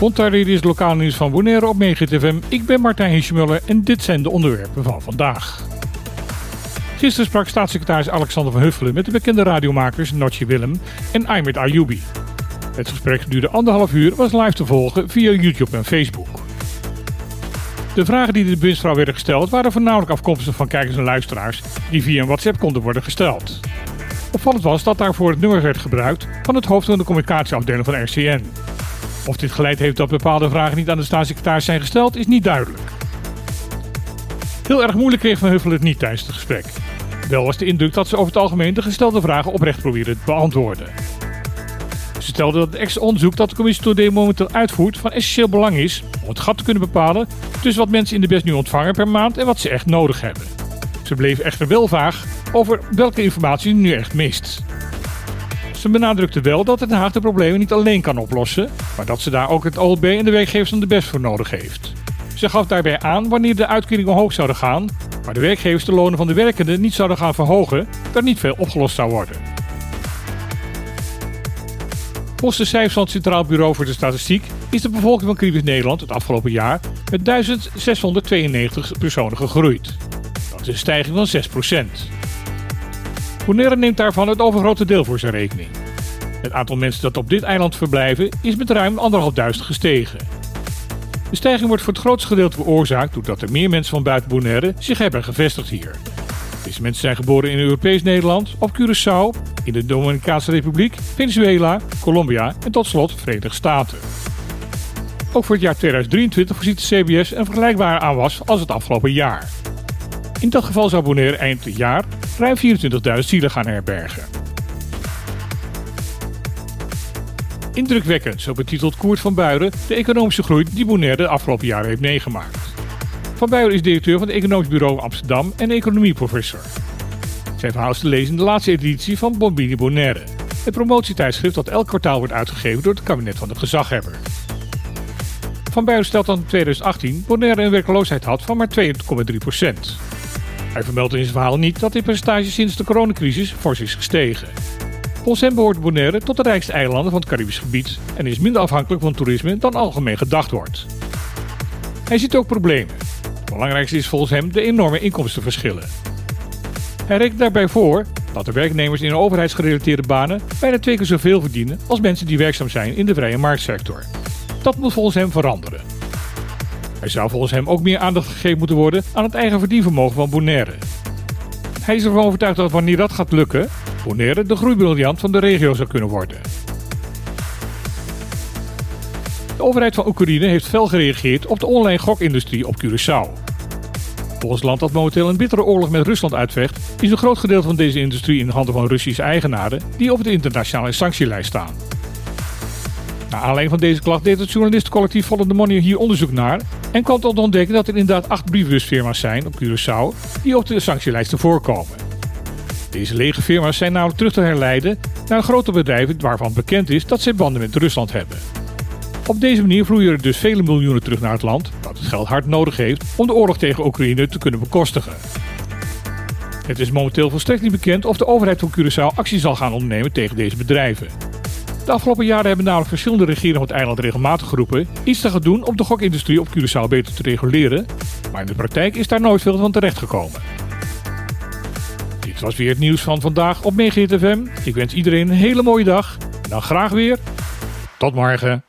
Ontario is lokaal nieuws van Bonaire op FM. Ik ben Martijn Hiesjemuller en dit zijn de onderwerpen van vandaag. Gisteren sprak staatssecretaris Alexander van Huffelen met de bekende radiomakers Notje Willem en Aymed Ayoubi. Het gesprek duurde anderhalf uur, was live te volgen via YouTube en Facebook. De vragen die de bewindsvrouw werden gesteld waren voornamelijk afkomstig van kijkers en luisteraars die via een WhatsApp konden worden gesteld. Opvallend was dat daarvoor het nummer werd gebruikt van het hoofd van de communicatieafdeling van RCN. Of dit geleid heeft dat bepaalde vragen niet aan de staatssecretaris zijn gesteld, is niet duidelijk. Heel erg moeilijk kreeg Van Huffel het niet tijdens het gesprek. Wel was de indruk dat ze over het algemeen de gestelde vragen oprecht probeerde te beantwoorden. Ze stelde dat het extra onderzoek dat de commissie Today momenteel uitvoert van essentieel belang is om het gat te kunnen bepalen tussen wat mensen in de best nu ontvangen per maand en wat ze echt nodig hebben. Ze bleef echter wel vaag over welke informatie nu echt mist. Ze benadrukte wel dat Den Haag de problemen niet alleen kan oplossen, maar dat ze daar ook het OLB en de werkgevers de best voor nodig heeft. Ze gaf daarbij aan wanneer de uitkeringen omhoog zouden gaan, maar de werkgevers de lonen van de werkenden niet zouden gaan verhogen, dat niet veel opgelost zou worden. Volgens de cijfers van het Centraal Bureau voor de Statistiek is de bevolking van Caribisch Nederland het afgelopen jaar met 1692 personen gegroeid. Dat is een stijging van 6%. Bonaire neemt daarvan het overgrote deel voor zijn rekening. Het aantal mensen dat op dit eiland verblijven is met ruim anderhalfduizend gestegen. De stijging wordt voor het grootste gedeelte veroorzaakt doordat er meer mensen van buiten Bonaire zich hebben gevestigd hier. Deze mensen zijn geboren in Europees Nederland, op Curaçao, in de Dominicaanse Republiek, Venezuela, Colombia en tot slot Verenigde Staten. Ook voor het jaar 2023 voorziet de CBS een vergelijkbare aanwas als het afgelopen jaar. In dat geval zou Bonaire eind het jaar ruim 24.000 zielen gaan herbergen. Indrukwekkend, zo betitelt Koert van Buren de economische groei die Bonaire de afgelopen jaren heeft meegemaakt. Van Buren is directeur van het Economisch Bureau Amsterdam en economieprofessor. Zijn verhaal is te lezen in de laatste editie van Bombini Bonaire, het promotietijdschrift dat elk kwartaal wordt uitgegeven door het kabinet van de gezaghebber. Van Buren stelt dat in 2018 Bonaire een werkloosheid had van maar 2,3 procent. Hij vermeldt in zijn verhaal niet dat dit percentage sinds de coronacrisis fors is gestegen. Volgens hem behoort Bonaire tot de rijkste eilanden van het Caribisch gebied en is minder afhankelijk van toerisme dan algemeen gedacht wordt. Hij ziet ook problemen. Het belangrijkste is volgens hem de enorme inkomstenverschillen. Hij rekent daarbij voor dat de werknemers in overheidsgerelateerde banen bijna twee keer zoveel verdienen als mensen die werkzaam zijn in de vrije marktsector. Dat moet volgens hem veranderen. Er zou volgens hem ook meer aandacht gegeven moeten worden aan het eigen verdienvermogen van Bonaire. Hij is ervan overtuigd dat wanneer dat gaat lukken, Bonaire de groeibriljant van de regio zou kunnen worden. De overheid van Oekraïne heeft fel gereageerd op de online gokindustrie op Curaçao. Volgens land dat momenteel een bittere oorlog met Rusland uitvecht, is een groot gedeelte van deze industrie in handen van Russische eigenaren die op de internationale sanctielijst staan. Naar aanleiding van deze klacht deed het journalistencollectief Follow the Money hier onderzoek naar en kwam tot ontdekken dat er inderdaad acht brievenbusfirma's zijn op Curaçao die op de sanctielijsten voorkomen. Deze lege firma's zijn namelijk terug te herleiden naar grote bedrijven waarvan bekend is dat zij banden met Rusland hebben. Op deze manier vloeien er dus vele miljoenen terug naar het land dat het geld hard nodig heeft om de oorlog tegen Oekraïne te kunnen bekostigen. Het is momenteel volstrekt niet bekend of de overheid van Curaçao actie zal gaan ondernemen tegen deze bedrijven. De afgelopen jaren hebben namelijk verschillende regeringen op het eiland regelmatig geroepen iets te gaan doen om de gokindustrie op Curaçao beter te reguleren, maar in de praktijk is daar nooit veel van terechtgekomen. Dit was weer het nieuws van vandaag op Megahit FM. Ik wens iedereen een hele mooie dag en dan graag weer tot morgen.